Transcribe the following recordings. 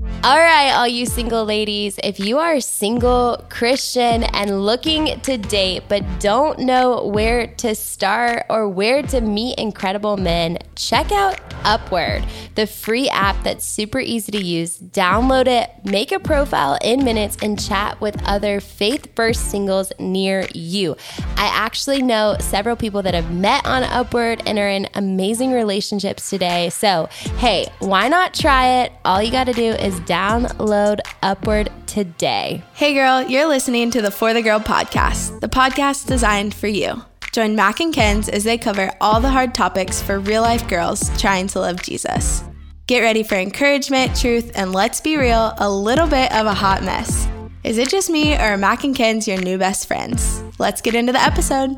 All right, all you single ladies, if you are single Christian and looking to date but don't know where to start or where to meet incredible men, check out Upward, the free app that's super easy to use. Download it, make a profile in minutes, and chat with other faith first singles near you. I actually know several people that have met on Upward and are in amazing relationships today. So, hey, why not try it? All you got to do is download Upward today. Hey girl, you're listening to the For the Girl podcast, the podcast designed for you. Join Mac and Kens as they cover all the hard topics for real life girls trying to love Jesus. Get ready for encouragement, truth, and let's be real, a little bit of a hot mess. Is it just me or are Mac and Kens your new best friends? Let's get into the episode.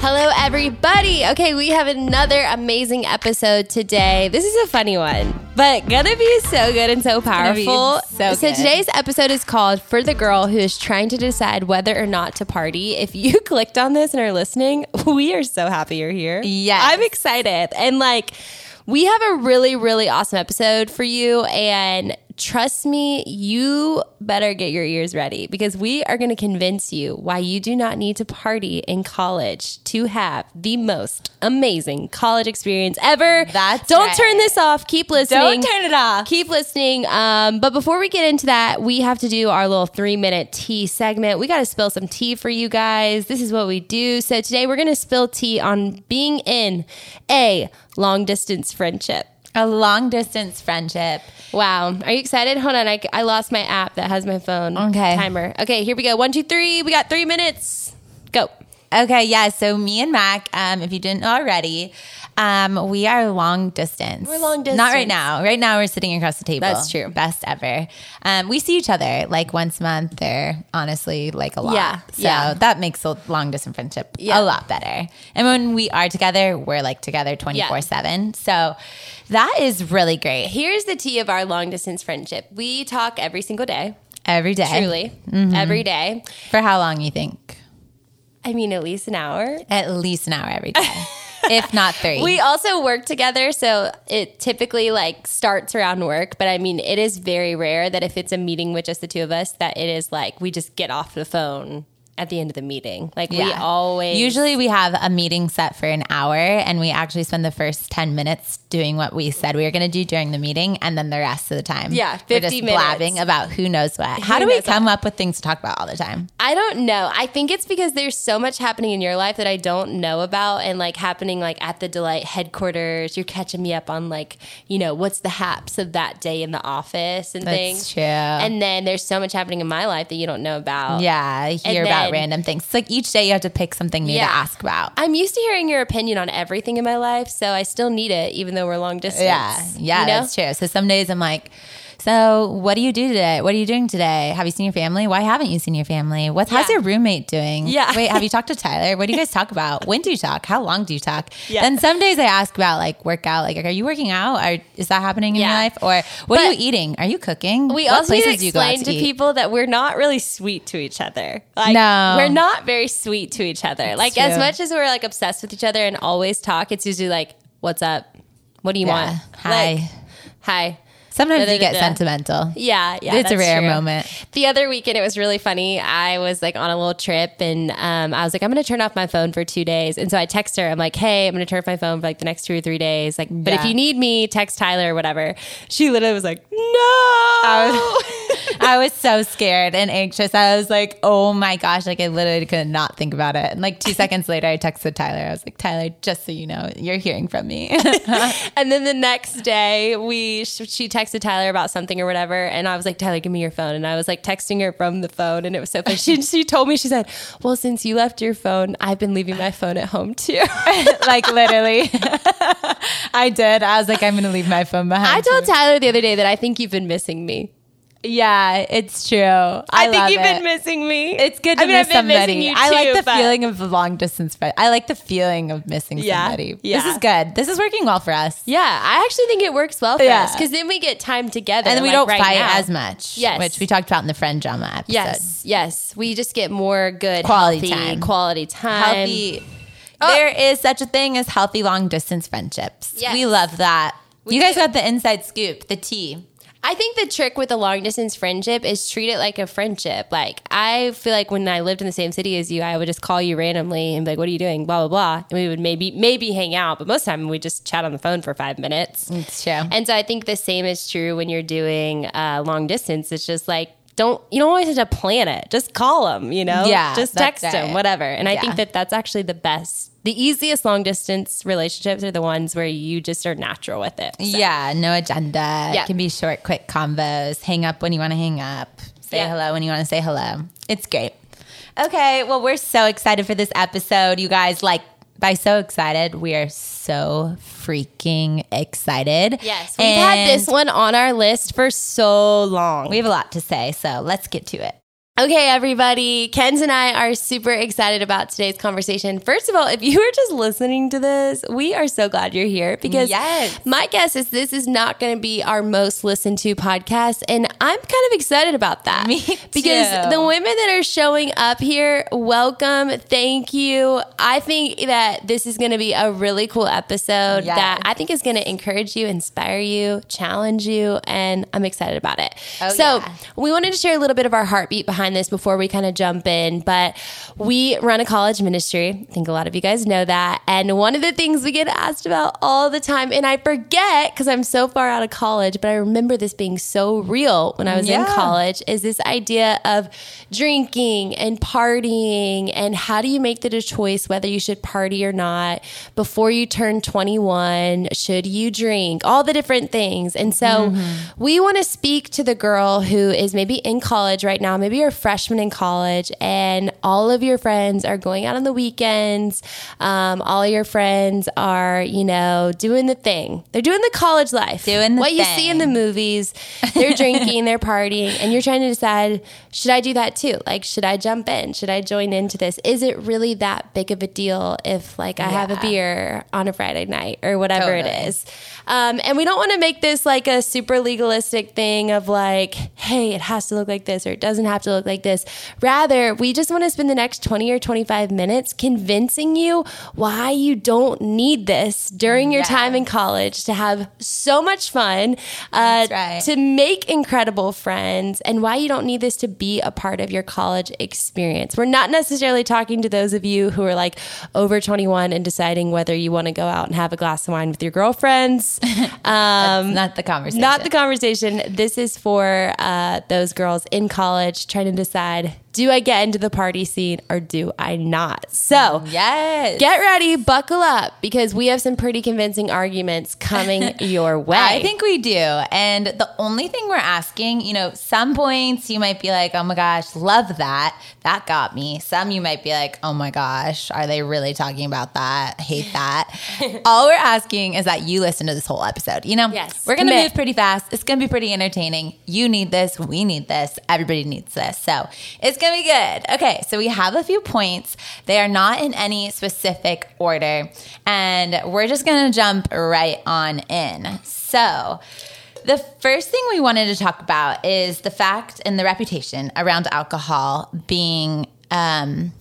Hello, everybody. Okay, we have another amazing episode today. This is a funny one, but gonna be so good and so powerful. so so good. today's episode is called For the Girl Who is Trying to Decide Whether or Not to Party. If you clicked on this and are listening, we are so happy you're here. Yes. I'm excited. And like, we have a really, really awesome episode for you. And trust me, you better get your ears ready because we are going to convince you why you do not need to party in college to have the most amazing college experience ever. That's Don't right. turn this off. Keep listening. Don't turn it off. Keep listening. Um, but before we get into that, we have to do our little three minute tea segment. We got to spill some tea for you guys. This is what we do. So today we're going to spill tea on being in a long distance friendship. A long distance friendship. Wow. Are you excited? Hold on. I, I lost my app that has my phone Okay. timer. Okay, here we go. One, two, three. We got three minutes. Go. Okay, yeah. So me and Mac, um, if you didn't already, um, we are long distance. We're long distance. Not right now. Right now we're sitting across the table. That's true. Best ever. Um, we see each other like once a month or honestly like a lot. Yeah, So yeah. that makes a long distance friendship Yeah. a lot better. And when we are together, we're like together 24 7. So that is really great. Here's the tea of our long distance friendship. We talk every single day. Every day. Truly. Mm-hmm. Every day. For how long you think? I mean, at least an hour. At least an hour every day. if not three. We also work together, so it typically like starts around work. But I mean, it is very rare that if it's a meeting with just the two of us, that it is like we just get off the phone at the end of the meeting. Like we always Usually we have a meeting set for an hour and we actually spend the first 10 minutes doing what we said we were going to do during the meeting and then the rest of the time. Yeah, we're 50 just minutes. blabbing about who knows what. How do we come up with things to talk about all the time? I don't know. I think it's because there's so much happening in your life that I don't know about and like happening like at the Delight headquarters. You're catching me up on like, you know, what's the haps of that day in the office and That's things. true. And then there's so much happening in my life that you don't know about. Yeah, I hear And about random things. It's like each day you have to pick something new Yeah. to ask about. I'm used to hearing your opinion on everything in my life, so I still need it, even though we're long distance. Yeah, yeah, you know? that's true. So some days I'm like, so what do you do today? What are you doing today? Have you seen your family? Why haven't you seen your family? What how's your roommate doing? Yeah. Wait, have you talked to Tyler? What do you guys talk about? When do you talk? How long do you talk? Yeah. Then some days I ask about like workout. Like, are you working out? Is that happening in your life? Or what are you eating? Are you cooking? We what also need to places do you go out explain to, eat? people that we're not really sweet to each other. Like, No. we're not very sweet to each other. like, as much as we're like obsessed with each other and always talk, it's usually like, "What's up? What do you Yeah. want? Hi. Like, hi." Sometimes you get sentimental. Yeah, yeah. It's a rare true. moment. The other weekend, it was really funny. I was like on a little trip and um, I was like, I'm going to turn off my phone for two days. And so I text her, I'm like, hey, I'm going to turn off my phone for like the next two or three days. Like, but if you need me, text Tyler or whatever. She literally was like, no. I was so scared and anxious. I was like, oh my gosh, like I literally could not think about it. And like two seconds later, I texted Tyler. I was like, Tyler, just so you know, you're hearing from me. and then the next day, we she texted Tyler about something or whatever, and I was like, Tyler, give me your phone. And I was like texting her from the phone, and it was so funny. She, she told me, she said, Well, since you left your phone, I've been leaving my phone at home too. like literally. I did. I was like, I'm going to leave my phone behind. I told too. Tyler the other day that I think you've been missing me. Yeah, it's true. I, I, think you've it. been missing me. It's good to I mean, miss I've been missing somebody. you I like too, the but- feeling of a long distance friend. I like the feeling of missing Yeah, somebody. This is good. This is working well for us. Yeah, I actually think it works well for Yeah. us because then we get time together, And then we like don't right fight now. as much. Yes. Which we talked about in the friend drama episode. Yes, yes, we just get more good Quality healthy, time. quality time. Healthy. Oh. There is such a thing as healthy long distance friendships. Yes. We love that. you guys do. got the inside scoop, the tea. I think the trick with a long distance friendship is treat it like a friendship. Like I feel like when I lived in the same city as you, I would just call you randomly and be like, "What are you doing?" Blah blah blah, and we would maybe maybe hang out, but most of the time we just chat on the phone for five minutes. It's true. And so I think the same is true when you're doing uh, long distance. It's just like don't you don't always have to plan it. Just call them, you know. Yeah, just text them, whatever. And I think that that's actually the best. The easiest long distance relationships are the ones where you just are natural with it. So, Yeah, no agenda. Yeah. It can be short, quick combos. Hang up when you want to hang up. Say Yeah. hello when you want to say hello. It's great. Okay, well, we're so excited for this episode. You guys, like, by so excited, we are so freaking excited. Yes, we've had this one on our list for so long. We have a lot to say, so let's get to it. Okay, everybody. Kens and I are super excited about today's conversation. First of all, if you are just listening to this, we are so glad you're here because Yes. my guess is this is not going to be our most listened to podcast. And I'm kind of excited about that. Me Because the women that are showing up here, welcome. Thank you. I think that this is going to be a really cool episode Yes. that I think is going to encourage you, inspire you, challenge you, and I'm excited about it. Oh, so, yeah. we wanted to share a little bit of our heartbeat behind this before we kind of jump in, but we run a college ministry. I think a lot of you guys know that. And one of the things we get asked about all the time, and I forget because I'm so far out of college, but I remember this being so real when I was in college, is this idea of drinking and partying and how do you make the choice whether you should party or not before you turn 21? Should you drink? All the different things. And so mm-hmm. we want to speak to the girl who is maybe in college right now, maybe you're freshman in college and all of your friends are going out on the weekends. Um, all your friends are, you know, doing the thing. They're doing the college life. Doing the what you see in the movies. They're drinking, they're partying, and you're trying to decide should I do that too? Like, should I jump in? Should I join into this? Is it really that big of a deal if, like, I have a beer on a Friday night or whatever it Totally. is? Um, and we don't want to make this like a super legalistic thing of like, hey, it has to look like this or it doesn't have to look like this. Rather, we just want to spend the next 20 or 25 minutes convincing you why you don't need this during your time in college to have so much fun, uh, right. to make incredible friends, and why you don't need this to be a part of your college experience. We're not necessarily talking to those of you who are like over 21 and deciding whether you want to go out and have a glass of wine with your girlfriends. Um, Not the conversation. not the conversation. This is for uh, those girls in college trying to decide do I get into the party scene or do I not? So, Yes. get ready, buckle up, because we have some pretty convincing arguments coming your way. I think we do. And the only thing we're asking, you know, some points you might be like, oh my gosh, love that. That got me. Some you might be like, oh my gosh, are they really talking about that? Hate that. All we're asking is that you listen to this whole episode. You know, Yes, we're going to move pretty fast. It's going to be pretty entertaining. You need this. We need this. Everybody needs this. So it's going to be good. Okay. So we have a few points. They are not in any specific order. And we're just to jump right on in. So, the first thing we wanted to talk about is the fact and the reputation around alcohol being um,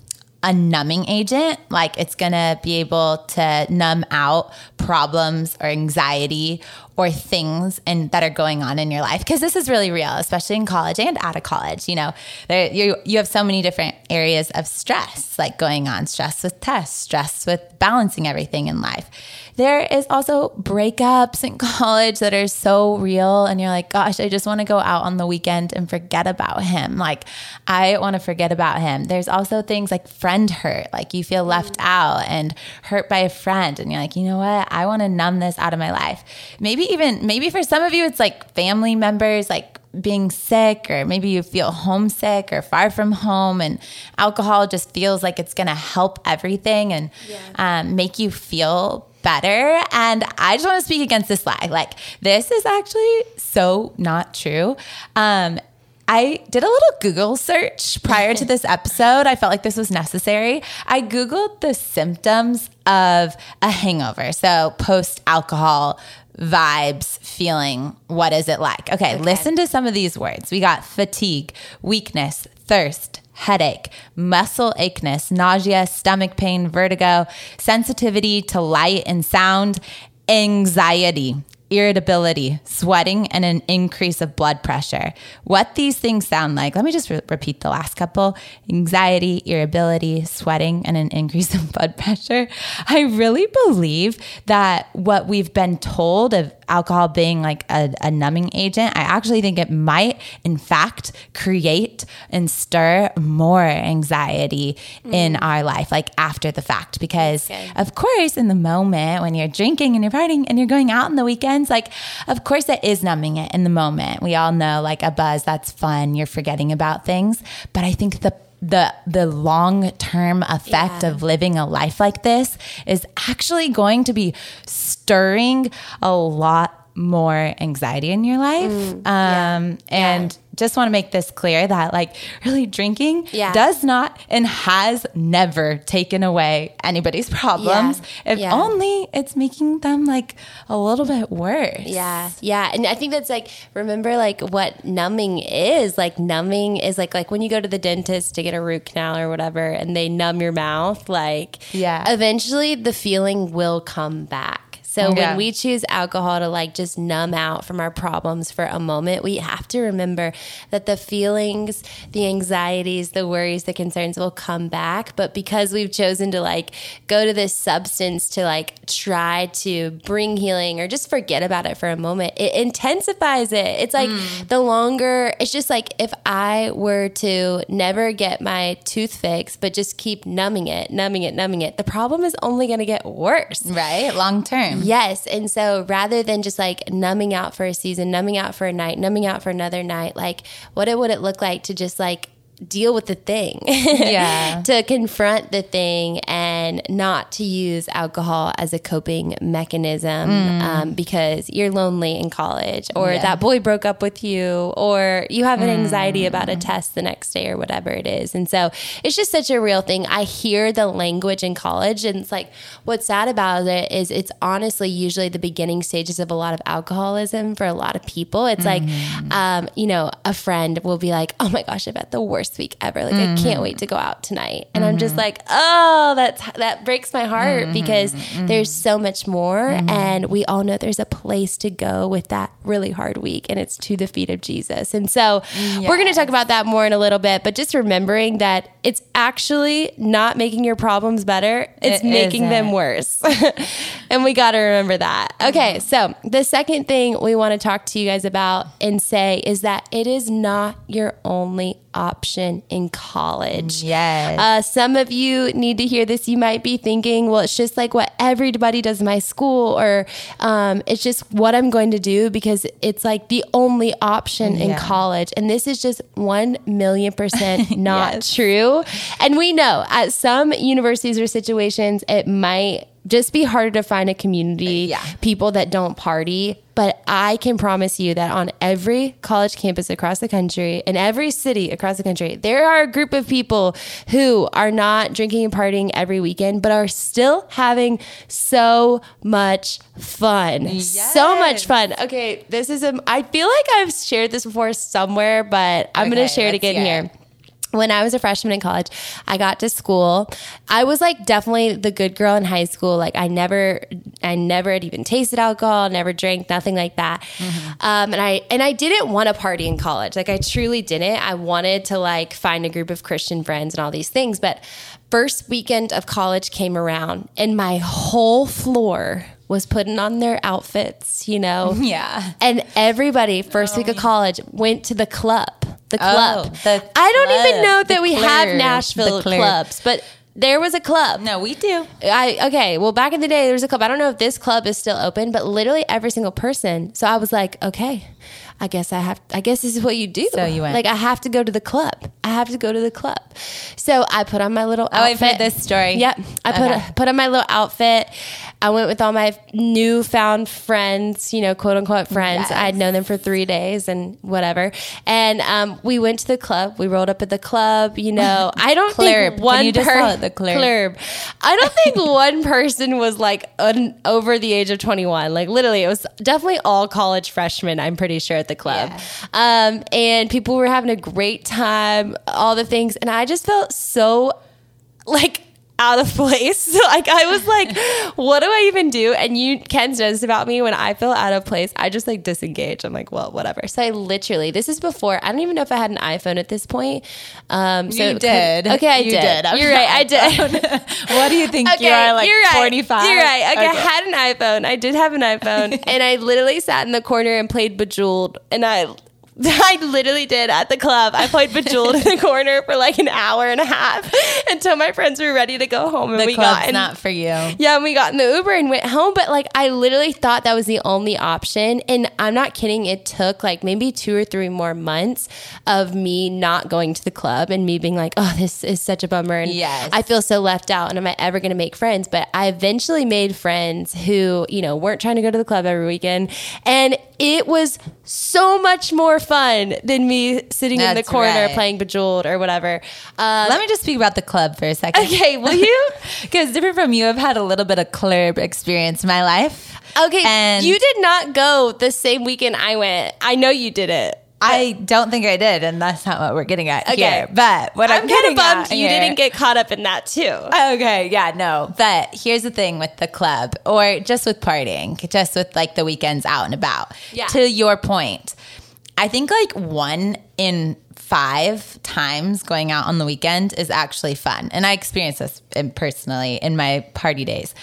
a numbing agent. Like it's gonna be able to numb out problems or anxiety or things and that are going on in your life because this is really real, especially in college and out of college. You know, there you you have so many different areas of stress like going on: stress with tests, stress with balancing everything in life. There is also breakups in college that are so real, and you're like, gosh, I just want to go out on the weekend and forget about him. Like, I want to forget about him. There's also things like friend hurt, like you feel left mm. out and hurt by a friend, and you're like, you know what? I want to numb this out of my life. Maybe even, maybe for some of you, it's like family members, like being sick or maybe you feel homesick or far from home and alcohol just feels like it's going to help everything and um, make you feel better and i just want to speak against this lie like this is actually so not true um, I did a little Google search prior to this episode. I felt like this was necessary. I Googled the symptoms of a hangover. So, post alcohol vibes, feeling. What is it like? Okay, listen to some of these words. We got fatigue, weakness, thirst, headache, muscle acheness, nausea, stomach pain, vertigo, sensitivity to light and sound, anxiety, irritability, sweating, and an increase of blood pressure. What these things sound like, let me just re- repeat the last couple anxiety, irritability, sweating, and an increase of blood pressure. I really believe that what we've been told of alcohol being like a, a numbing agent, I actually think it might, in fact, create and stir more anxiety mm. in our life, like after the fact. Because, okay. of course, in the moment when you're drinking and you're partying and you're going out on the weekends, like, of course, it is numbing it in the moment. We all know, like, a buzz, that's fun. You're forgetting about things. But I think the the the long term effect yeah. of living a life like this is actually going to be stirring a lot more anxiety in your life. Mm, um, yeah. And yeah. just want to make this clear that, like, really drinking yeah. does not and has never taken away anybody's problems. If only it's making them like a little bit worse. Yeah. Yeah. And I think that's like, remember, like, what numbing is. Like, numbing is like, like when you go to the dentist to get a root canal or whatever and they numb your mouth, like, yeah. eventually the feeling will come back. So yeah. when we choose alcohol to like just numb out from our problems for a moment, we have to remember that the feelings, the anxieties, the worries, the concerns will come back. But because we've chosen to like go to this substance to like try to bring healing or just forget about it for a moment, it intensifies it. It's like mm. the longer, it's just like if I were to never get my tooth fixed, but just keep numbing it, numbing it, numbing it, the problem is only going to get worse. Right? Long term. Yes. And so rather than just like numbing out for a season, numbing out for a night, numbing out for another night, like what it would it look like to just like deal with the thing. Yeah. to confront the thing and not to use alcohol as a coping mechanism mm. um, because you're lonely in college or yeah. that boy broke up with you or you have an anxiety mm. about a test the next day or whatever it is. And so it's just such a real thing. I hear the language in college and it's like what's sad about it is it's honestly usually the beginning stages of a lot of alcoholism for a lot of people. It's mm. like, um, you know, a friend will be like, oh my gosh, I've had the worst worst week ever. Like mm-hmm. I can't wait to go out tonight. And mm-hmm. I'm just mm-hmm. like, oh, that's that breaks my heart mm-hmm. because mm-hmm. there's so much more mm-hmm. and we all know there's a place to go with that really hard week and it's to the feet of Jesus. And so yes. we're going to talk about that more in a little bit, but just remembering that it's actually not making your problems better. It's it making isn't. them worse. and we got to remember that. Okay, so the second thing we want to talk to you guys about and say is that it is not your only option in college. Yes. Uh, some of you need to hear this. You might be thinking, well, it's just like what everybody does in my school, or um, it's just what I'm going to do because it's like the only option yeah. in college. And this is just 1 million percent not yes. true. And we know at some universities or situations, it might just be harder to find a community, yeah. people that don't party. But I can promise you that on every college campus across the country, in every city across the country, there are a group of people who are not drinking and partying every weekend, but are still having so much fun. Yes. So much fun. Okay, this is a, I feel like I've shared this before somewhere, but I'm okay, going to share it again here when I was a freshman in college, I got to school. I was like definitely the good girl in high school. Like I never, I never had even tasted alcohol, never drank, nothing like that. Mm-hmm. Um, and I and I didn't want to party in college. Like I truly didn't. I wanted to like find a group of Christian friends and all these things. But first weekend of college came around, and my whole floor was putting on their outfits. You know, yeah. And everybody first oh, week of college went to the club the oh, club. Oh, the I don't club. even know that we club. have Nashville clubs, but there was a club. No, we do. I okay. Well, back in the day, there was a club. I don't know if this club is still open, but literally every single person. So I was like, okay, I guess I have. I guess this is what you do. So you went. Like I have to go to the club. I have to go to the club. So I put on my little. Outfit. Oh, I've heard this story. Yep. I okay. put put on my little outfit. I went with all my newfound friends, you know, quote unquote friends. Yes. I had known them for three days and whatever. And um, we went to the club. We rolled up at the club. You know, I don't think one person the club. I don't think one person was like un- over the age of twenty one. Like literally, it was definitely all college freshmen. I'm pretty sure at the club. Yeah. Um, and people were having a great time. All the things, and I just felt so like out of place. like I was like, what do I even do? And you Ken knows about me when I feel out of place, I just like disengage. I'm like, well, whatever. So I literally this is before I don't even know if I had an iPhone at this point. Um so You did. Okay, I You did. did. You're right, I did. what do you think Okay, you are like you're right. 45? You're right. Okay, I had an iPhone. I did have an iPhone, and I literally sat in the corner and played Bejeweled, and I. I literally did at the club. I played Bejeweled in the corner for like an hour and a half until my friends were ready to go home, and The we club's got in, not for you. yeah, and we got in the Uber and went home. But like, I literally thought that was the only option. And I'm not kidding. It took like maybe two or three more months of me not going to the club and me being like, oh, this is such a bummer. And Yes. I feel so left out. And am I ever going to make friends? But I eventually made friends who, you know, weren't trying to go to the club every weekend. And it was so much more fun than me sitting in the corner right. playing Bejeweled or whatever. Um, Let me just speak about the club for a second. okay, will you? Because different from you, I've had a little bit of club experience in my life. Okay, And- you did not go the same weekend I went. I know you did it. I don't think I did, and that's not what we're getting at Okay. here. But what I'm, I'm kind of bummed you here- didn't get caught up in that too. Okay, yeah, no. But here's the thing with the club or just with partying, just with like the weekends out and about. Yeah. To your point, I think like one in five times going out on the weekend is actually fun. And I experienced this in personally in my party days.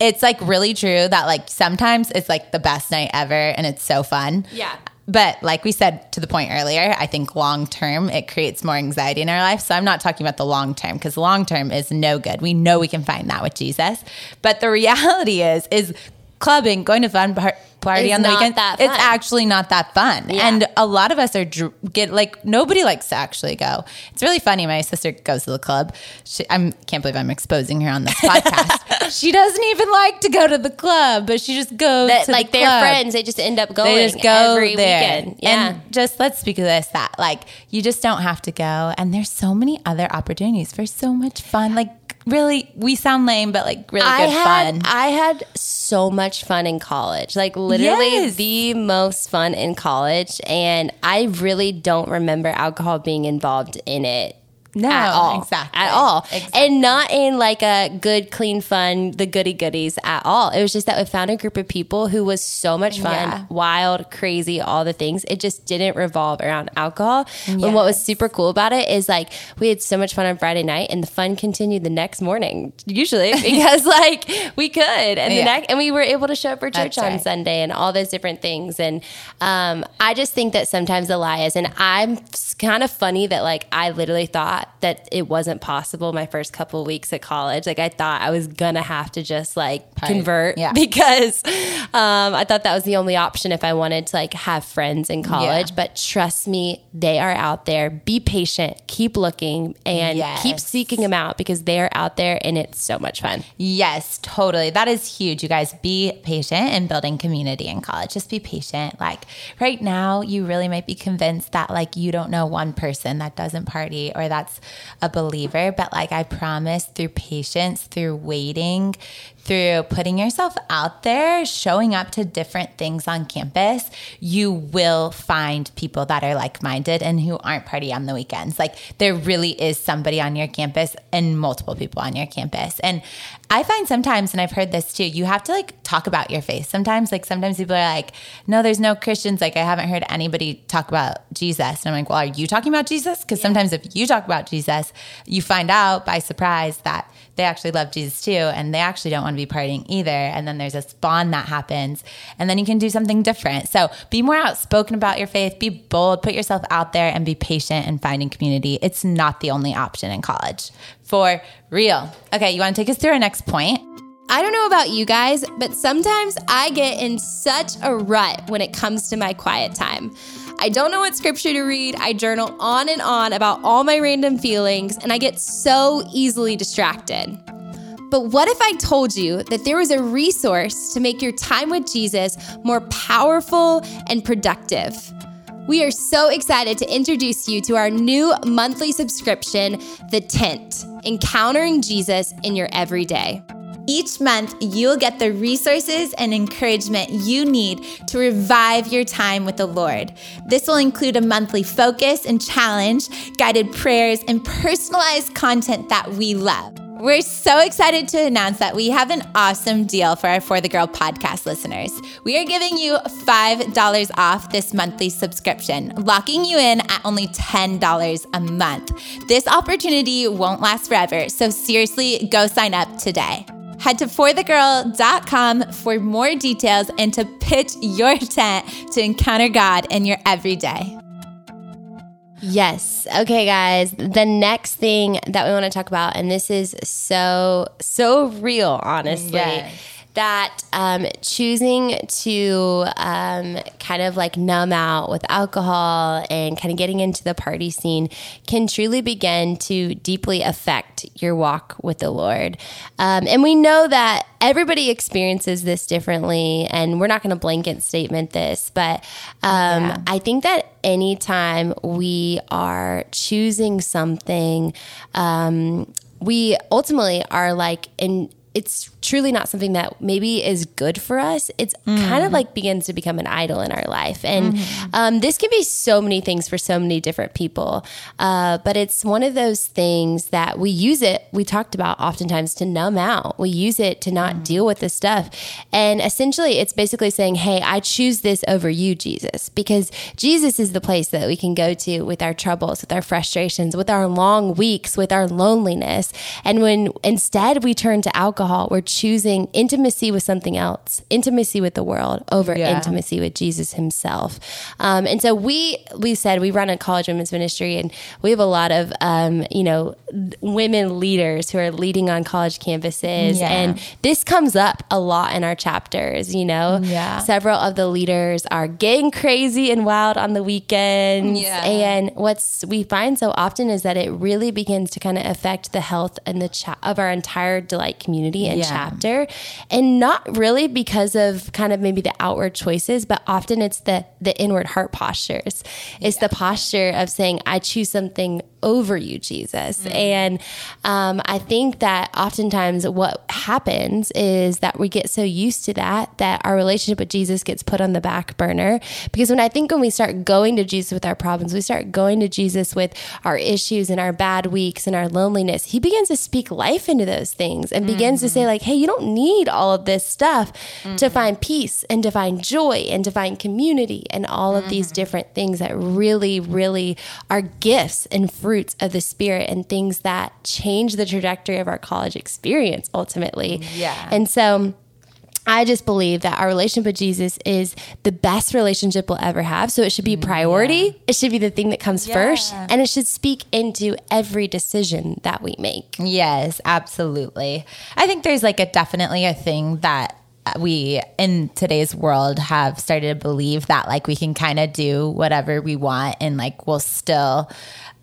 It's like really true that like sometimes it's like the best night ever and it's so fun. Yeah. But like we said to the point earlier, I think long term it creates more anxiety in our life. So I'm not talking about the long term because long term is no good. We know we can find that with Jesus. But the reality is, is clubbing, going to fun par- party on the weekend, it's actually not that fun. Yeah. And a lot of us are dr- get like nobody likes to actually go. It's really funny. My sister goes to the club. She, I can't believe I'm exposing her on this podcast. she doesn't even like to go to the club, but she just goes That to like the their club friends, they just end up going they just go every there. weekend. Yeah. And just let's speak of this that like you just don't have to go. And there's so many other opportunities for so much fun. Like really, we sound lame, but like really I good had fun. I had so much fun in college. Like literally Yes. the most fun in college and I really don't remember alcohol being involved in it. No, at all, exactly. at all, Exactly. and not in like a good, clean, fun, the goody goodies at all. It was just that we found a group of people who was so much fun, Yeah. wild, crazy, all the things. It just didn't revolve around alcohol. And what was super cool about it is like we had so much fun on Friday night, and the fun continued the next morning, usually because like we could, and the next, and we were able to show up for church That's on right. Sunday and all those different things. And um, I just think that sometimes the lie is, and I'm kind of funny that like I literally thought that it wasn't possible my first couple weeks at college. Like I thought I was gonna have to just like Party. convert Yeah. because um, I thought that was the only option if I wanted to like have friends in college. Yeah. But trust me, they are out there. Be patient, keep looking, and keep seeking them out because they are out there and it's so much fun. Yes, totally. That is huge. You guys be patient in building community in college. Just be patient. Like right now, you really might be convinced that like you don't know one person that doesn't party or that's a believer. But like I promise through patience, through waiting, through putting yourself out there, showing up to different things on campus, you will find people that are like minded and who aren't party on the weekends. Like there really is somebody on your campus and multiple people on your campus. And I find sometimes, and I've heard this too, you have to like talk about your faith. Sometimes, like sometimes people are like, no, there's no Christians. Like I haven't heard anybody talk about Jesus. And I'm like, well, are you talking about Jesus? Because sometimes if you talk about Jesus, you find out by surprise that they actually love Jesus too, and they actually don't want to be partying either. And then there's this bond that happens, and then you can do something different. So be more outspoken about your faith, be bold, put yourself out there, and be patient in finding community. It's not the only option in college for real. Okay, you want to take us through our next point? I don't know about you guys, but sometimes I get in such a rut when it comes to my quiet time. I don't know what scripture to read. I journal on and on about all my random feelings, and I get so easily distracted. But what if I told you that there was a resource to make your time with Jesus more powerful and productive? We are so excited to introduce you to our new monthly subscription, The Tent Encountering Jesus in Your Everyday. Each month, you'll get the resources and encouragement you need to revive your time with the Lord. This will include a monthly focus and challenge, guided prayers, and personalized content that we love. We're so excited to announce that we have an awesome deal for our For the Girl podcast listeners. We are giving you $5 off this monthly subscription, locking you in at only $10 a month. This opportunity won't last forever, so seriously, go sign up today. Head to forthegirl.com for more details and to pitch your tent to encounter God in your everyday. Yes. Okay, guys. The next thing that we want to talk about, and this is so, so real, honestly. Yes. That um, choosing to um, kind of like numb out with alcohol and kind of getting into the party scene can truly begin to deeply affect your walk with the Lord. Um, and we know that everybody experiences this differently, and we're not going to blanket statement this, but um, I think that anytime we are choosing something, um, we ultimately are like in it's truly not something that maybe is good for us. It's kind of like begins to become an idol in our life. And um, this can be so many things for so many different people. Uh, but it's one of those things that we use it, we talked about oftentimes to numb out. We use it to not deal with this stuff. And essentially, it's basically saying, hey, I choose this over you, Jesus, because Jesus is the place that we can go to with our troubles, with our frustrations, with our long weeks, with our loneliness. And when instead we turn to alcohol, we're choosing intimacy with something else, intimacy with the world over Yeah. intimacy with Jesus himself. Um, and so we we said we run a college women's ministry, and we have a lot of um, you know women leaders who are leading on college campuses, Yeah. and this comes up a lot in our chapters. You know, Yeah. several of the leaders are getting crazy and wild on the weekends, Yeah. and what's we find so often is that it really begins to kind of affect the health and the cha- of our entire delight community and Yeah. chapter. And not really because of kind of maybe the outward choices but often it's the the inward heart postures. It's the posture of saying i choose something over you jesus. And um, i think that oftentimes what happens is that we get so used to that that our relationship with jesus gets put on the back burner. Because when i think when we start going to jesus with our problems we start going to jesus with our issues and our bad weeks and our loneliness he begins to speak life into those things and begins to say like hey you don't need all of this stuff to find peace and to find joy and to find community and all of these different things that really really are gifts and fruits of the spirit and things that change the trajectory of our college experience ultimately Yeah. and so I just believe that our relationship with Jesus is the best relationship we'll ever have. So it should be mm, priority. It should be the thing that comes first. And it should speak into every decision that we make. Yes, absolutely. I think there's like a definitely a thing that we in today's world have started to believe that like we can kind of do whatever we want and like we'll still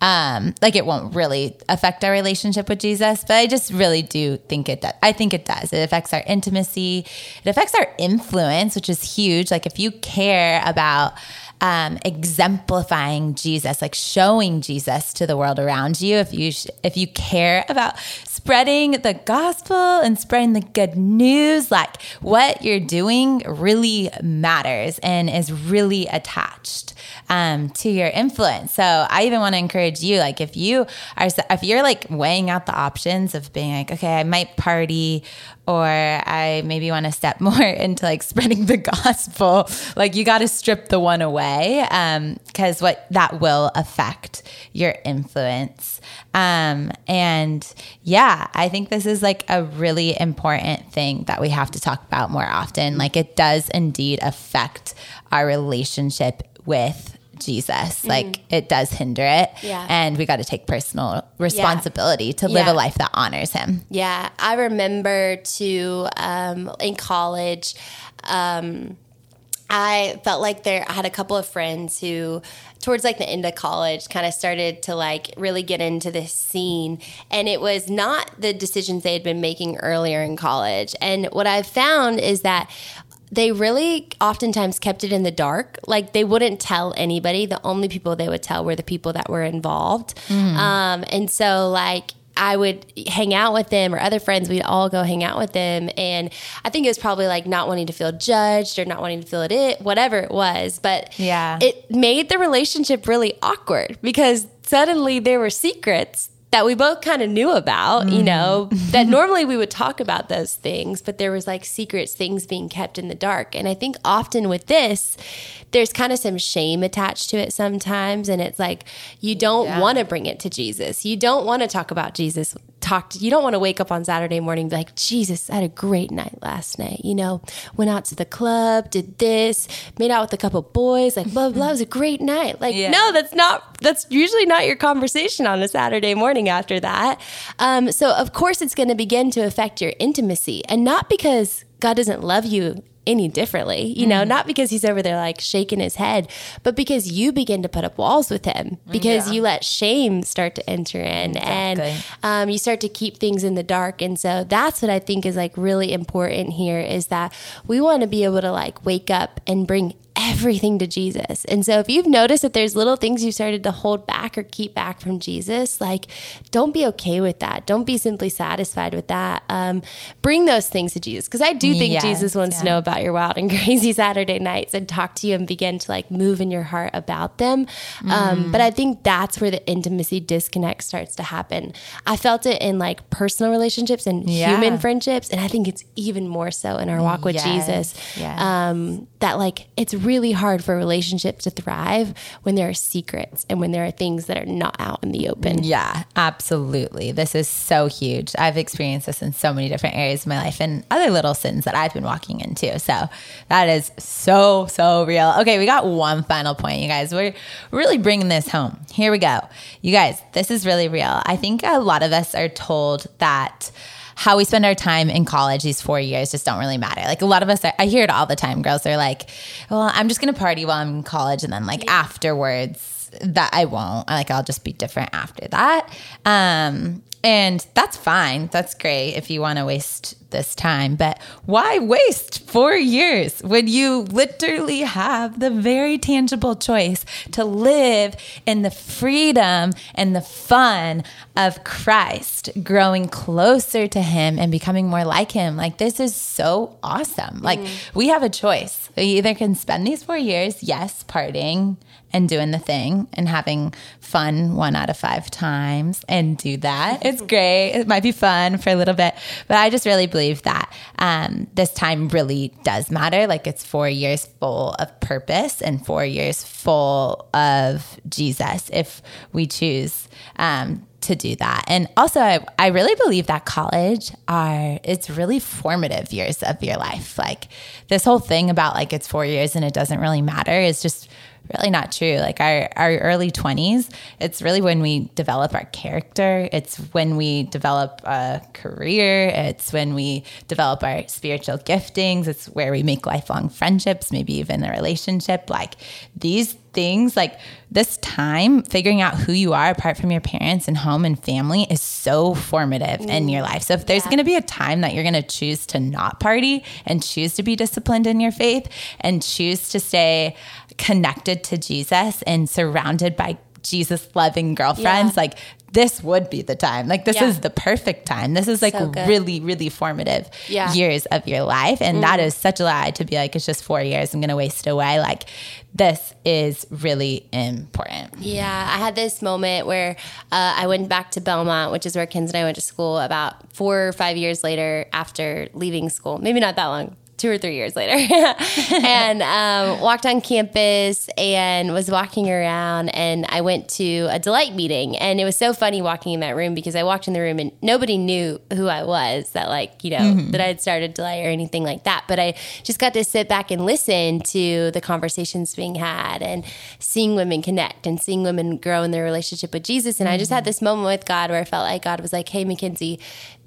um like it won't really affect our relationship with Jesus but I just really do think it does I think it does. It affects our intimacy. It affects our influence which is huge. Like if you care about um, exemplifying Jesus, like showing Jesus to the world around you. If you sh- if you care about spreading the gospel and spreading the good news, like what you're doing really matters and is really attached um, to your influence. So I even want to encourage you, like if you are if you're like weighing out the options of being like, okay, I might party or I maybe want to step more into like spreading the gospel, like you got to strip the one away because what that will affect your influence. Um, and yeah, I think this is like a really important thing that we have to talk about more often. Like it does indeed affect our relationship with Jesus. Like it does hinder it. Yeah. And we got to take personal responsibility to live Yeah. a life that honors him. Yeah, I remember to um, in college. Um, I felt like there. I had a couple of friends who, towards like the end of college, kind of started to like really get into this scene, and it was not the decisions they had been making earlier in college. And what I found is that they really oftentimes kept it in the dark. Like they wouldn't tell anybody. The only people they would tell were the people that were involved. Um, and so, like, I would hang out with them or other friends, we'd all go hang out with them. And I think it was probably like not wanting to feel judged or not wanting to feel it, it whatever it was. But Yeah. it made the relationship really awkward because suddenly there were secrets that we both kind of knew about, you mm. know, that normally we would talk about those things, but there was like secrets, things being kept in the dark. And I think often with this, there's kind of some shame attached to it sometimes. And it's like, you don't Yeah. want to bring it to Jesus. You don't want to talk about Jesus. Talk to, you don't want to wake up on Saturday morning and be like, Jesus, I had a great night last night. You know, went out to the club, did this, made out with a couple boys, like blah, blah, blah. It was a great night. Like, Yeah. no, that's not, that's usually not your conversation on a Saturday morning after that. Um, so, of course, it's going to begin to affect your intimacy and not because God doesn't love you any differently, you know, not because he's over there like shaking his head, but because you begin to put up walls with him because you let shame start to enter in and um, you start to keep things in the dark. And so that's what I think is like really important here is that we want to be able to like wake up and bring everything to Jesus. And so if you've noticed that there's little things you started to hold back or keep back from Jesus, like don't be okay with that. Don't be simply satisfied with that. Um, bring those things to Jesus because I do think Yes, Jesus wants to know about your wild and crazy Saturday nights and talk to you and begin to like move in your heart about them. Mm. Um, but I think that's where the intimacy disconnect starts to happen. I felt it in like personal relationships and Yeah. human friendships, and I think it's even more so in our walk with Yes, Jesus. yes. Um, that like it's really hard for a relationship to thrive when there are secrets and when there are things that are not out in the open. Yeah, absolutely. This is so huge. I've experienced this in so many different areas of my life and other little sins that I've been walking into. So that is so, so real. Okay, we got one final point, you guys. We're really bringing this home. Here we go. You guys, this is really real. I think a lot of us are told that how we spend our time in college these four years just don't really matter. Like a lot of us, are, I hear it all the time. Girls are like, well, I'm just going to party while I'm in college. And then like afterwards, that I won't. Like I'll just be different after that. Um, and that's fine. That's great if you want to waste this time. But why waste four years when you literally have the very tangible choice to live in the freedom and the fun of Christ, growing closer to Him and becoming more like Him? Like, this is so awesome. Like, mm. we have a choice. We either can spend these four years, yes, partying and doing the thing and having fun one out of five times and do that. It's great. It might be fun for a little bit, but I just really believe that um, this time really does matter. Like it's four years full of purpose and four years full of Jesus if we choose. Um, to do that. And also I, I really believe that college are it's really formative years of your life. Like this whole thing about like it's 4 years and it doesn't really matter is just really not true. Like our, our early 20s, it's really when we develop our character. It's when we develop a career. It's when we develop our spiritual giftings. It's where we make lifelong friendships, maybe even a relationship. Like these things, like this time, figuring out who you are apart from your parents and home and family is so formative in your life. So if there's going to be a time that you're going to choose to not party and choose to be disciplined in your faith and choose to stay connected to Jesus and surrounded by Jesus loving girlfriends, Yeah. like this would be the time. Like this Yeah. is the perfect time. This is like So really, really formative Yeah. years of your life. And that is such a lie to be like, it's just four years. I'm going to waste away. Like this is really important. Yeah, I had this moment where uh, I went back to Belmont, which is where Kens and I went to school about four or five years later after leaving school. Maybe not that long. Two or three years later, and um, walked on campus and was walking around. And I went to a delight meeting, and it was so funny walking in that room because I walked in the room and nobody knew who I was. That like you know that I had started delight or anything like that. But I just got to sit back and listen to the conversations being had and seeing women connect and seeing women grow in their relationship with Jesus. And I just had this moment with God where I felt like God was like, "Hey, Mackenzie."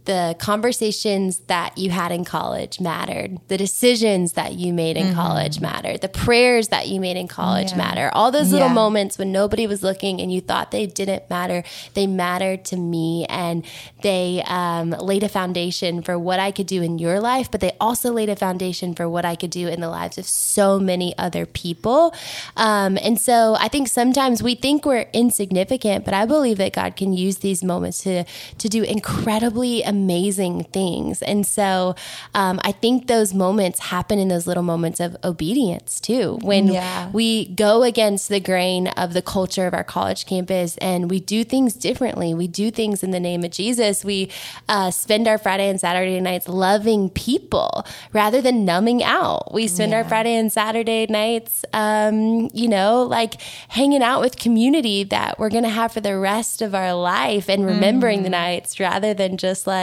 The conversations that you had in college mattered. The decisions that you made in college mattered. The prayers that you made in college matter. All those little Yeah. moments when nobody was looking and you thought they didn't matter, they mattered to me and they um, laid a foundation for what I could do in your life, but they also laid a foundation for what I could do in the lives of so many other people. Um, and so I think sometimes we think we're insignificant, but I believe that God can use these moments to to do incredibly amazing things. And so um, I think those moments happen in those little moments of obedience too. When Yeah. we go against the grain of the culture of our college campus and we do things differently, we do things in the name of Jesus. We uh, spend our Friday and Saturday nights loving people rather than numbing out. We spend our Friday and Saturday nights, um, you know, like hanging out with community that we're going to have for the rest of our life and remembering the nights rather than just like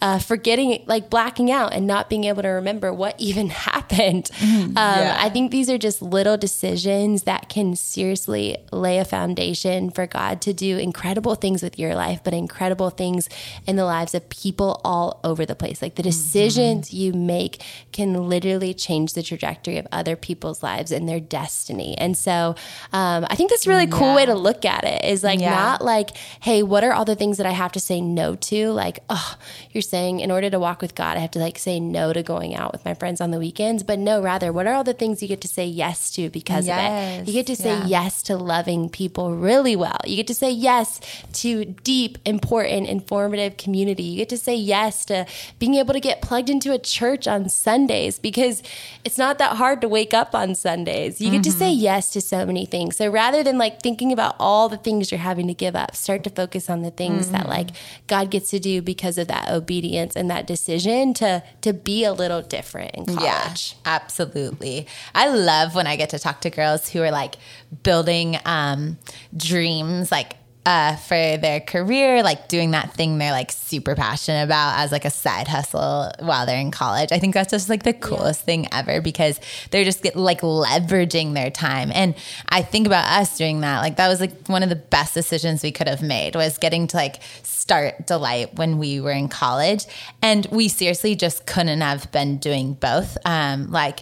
uh, forgetting, like blacking out and not being able to remember what even happened. Um, I think these are just little decisions that can seriously lay a foundation for God to do incredible things with your life, but incredible things in the lives of people all over the place. Like the decisions you make can literally change the trajectory of other people's lives and their destiny. And so um, I think that's a really cool way to look at it is like Yeah. not like, hey, what are all the things that I have to say no to? Like, oh, you're saying in order to walk with God, I have to like say no to going out with my friends on the weekends. But no, rather, what are all the things you get to say yes to because of it? You get to say Yeah. yes to loving people really well. You get to say yes to deep, important, informative community. You get to say yes to being able to get plugged into a church on Sundays because it's not that hard to wake up on Sundays. You get to say mm-hmm. yes to so many things. So rather than like thinking about all the things you're having to give up, start to focus on the things that mm. like God gets to do because of that obedience and that decision to to be a little different in college. Yeah, absolutely. I love when I get to talk to girls who are like building um, dreams, like uh, for their career, like doing that thing they're like super passionate about as like a side hustle while they're in college. I think that's just like the coolest thing ever because they're just get, like leveraging their time. And I think about us doing that. Like that was like one of the best decisions we could have made was getting to like start Delight when we were in college. And we seriously just couldn't have been doing both. Um, like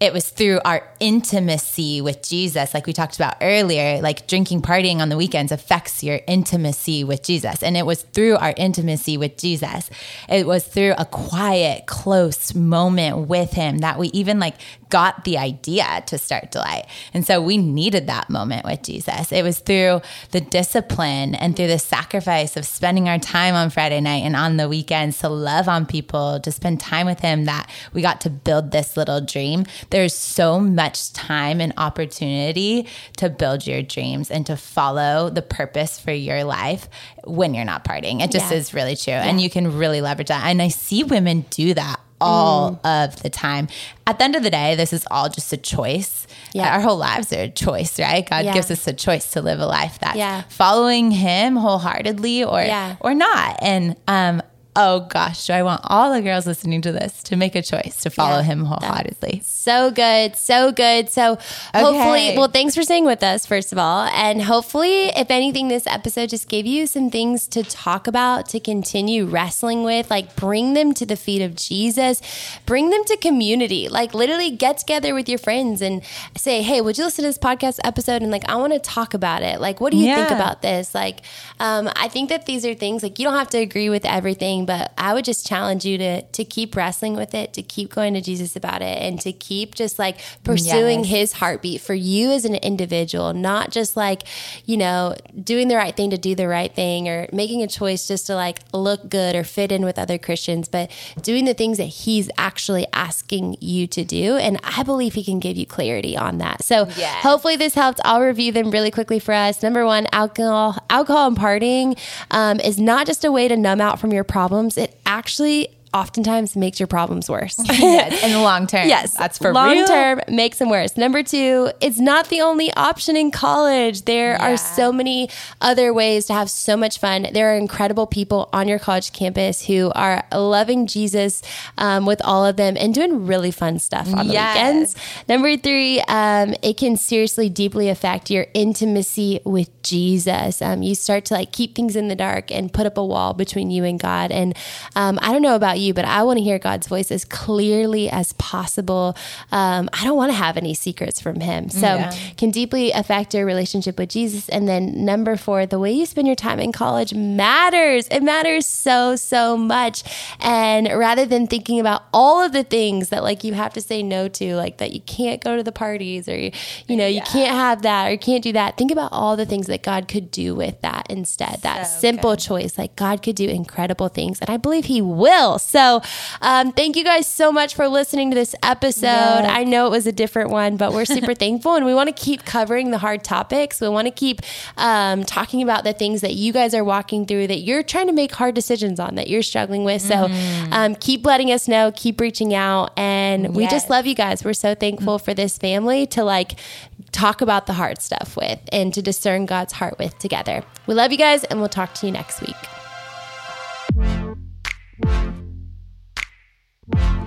it was through our intimacy with Jesus, like we talked about earlier, like drinking, partying on the weekends affects your intimacy with Jesus. And it was through our intimacy with Jesus. It was through a quiet, close moment with him that we even like got the idea to start Delight. And so we needed that moment with Jesus. It was through the discipline and through the sacrifice of spending our time on Friday night and on the weekends to love on people, to spend time with him that we got to build this little dream. There's so much time and opportunity to build your dreams and to follow the purpose for your life when you're not partying. It just Yeah. is really true. And you can really leverage that. And I see women do that all of the time. At the end of the day, this is all just a choice. Yeah. Our whole lives are a choice, right? God Yeah. gives us a choice to live a life that's Yeah. following him wholeheartedly or Yeah. or not. And um oh gosh, do I want all the girls listening to this to make a choice to follow Yeah. him wholeheartedly. So good, so good. So hopefully, well, thanks for staying with us, first of all. And hopefully, if anything, this episode just gave you some things to talk about, to continue wrestling with. Like, bring them to the feet of Jesus, bring them to community. Like, literally get together with your friends and say, hey, would you listen to this podcast episode? And like, I want to talk about it. Like, what do you think about this? Like, um, I think that these are things like you don't have to agree with everything, but I would just challenge you to to keep wrestling with it, to keep going to Jesus about it, and to keep just like pursuing Yes. His heartbeat for you as an individual, not just like you know doing the right thing to do the right thing or making a choice just to like look good or fit in with other Christians, but doing the things that He's actually asking you to do. And I believe He can give you clarity on that. So Yes. hopefully this helped. I'll review them really quickly for us. Number one, alcohol, alcohol and partying um, is not just a way to numb out from your problems. It actually oftentimes makes your problems worse. yes, in the long term. Yes, That's for long real. term makes them worse. Number two, it's not the only option in college. There Yeah. are so many other ways to have so much fun. There are incredible people on your college campus who are loving Jesus um, with all of them and doing really fun stuff on the Yes. weekends. Number three, um, it can seriously deeply affect your intimacy with Jesus. Um, you start to like keep things in the dark and put up a wall between you and God. And um, I don't know about you you, but I want to hear God's voice as clearly as possible. Um, I don't want to have any secrets from Him. So, Yeah. can deeply affect your relationship with Jesus. And then, number four, the way you spend your time in college matters. It matters so, so much. And rather than thinking about all of the things that like you have to say no to, like that you can't go to the parties or you, you know, you can't have that or you can't do that, think about all the things that God could do with that instead. That So simple good. choice. Like God could do incredible things. And I believe He will. So um, thank you guys so much for listening to this episode. I know it was a different one, but we're super thankful and we want to keep covering the hard topics. We want to keep um, talking about the things that you guys are walking through that you're trying to make hard decisions on that you're struggling with. So um, keep letting us know, keep reaching out. And we just love you guys. We're so thankful for this family to like talk about the hard stuff with and to discern God's heart with together. We love you guys and we'll talk to you next week. Bye.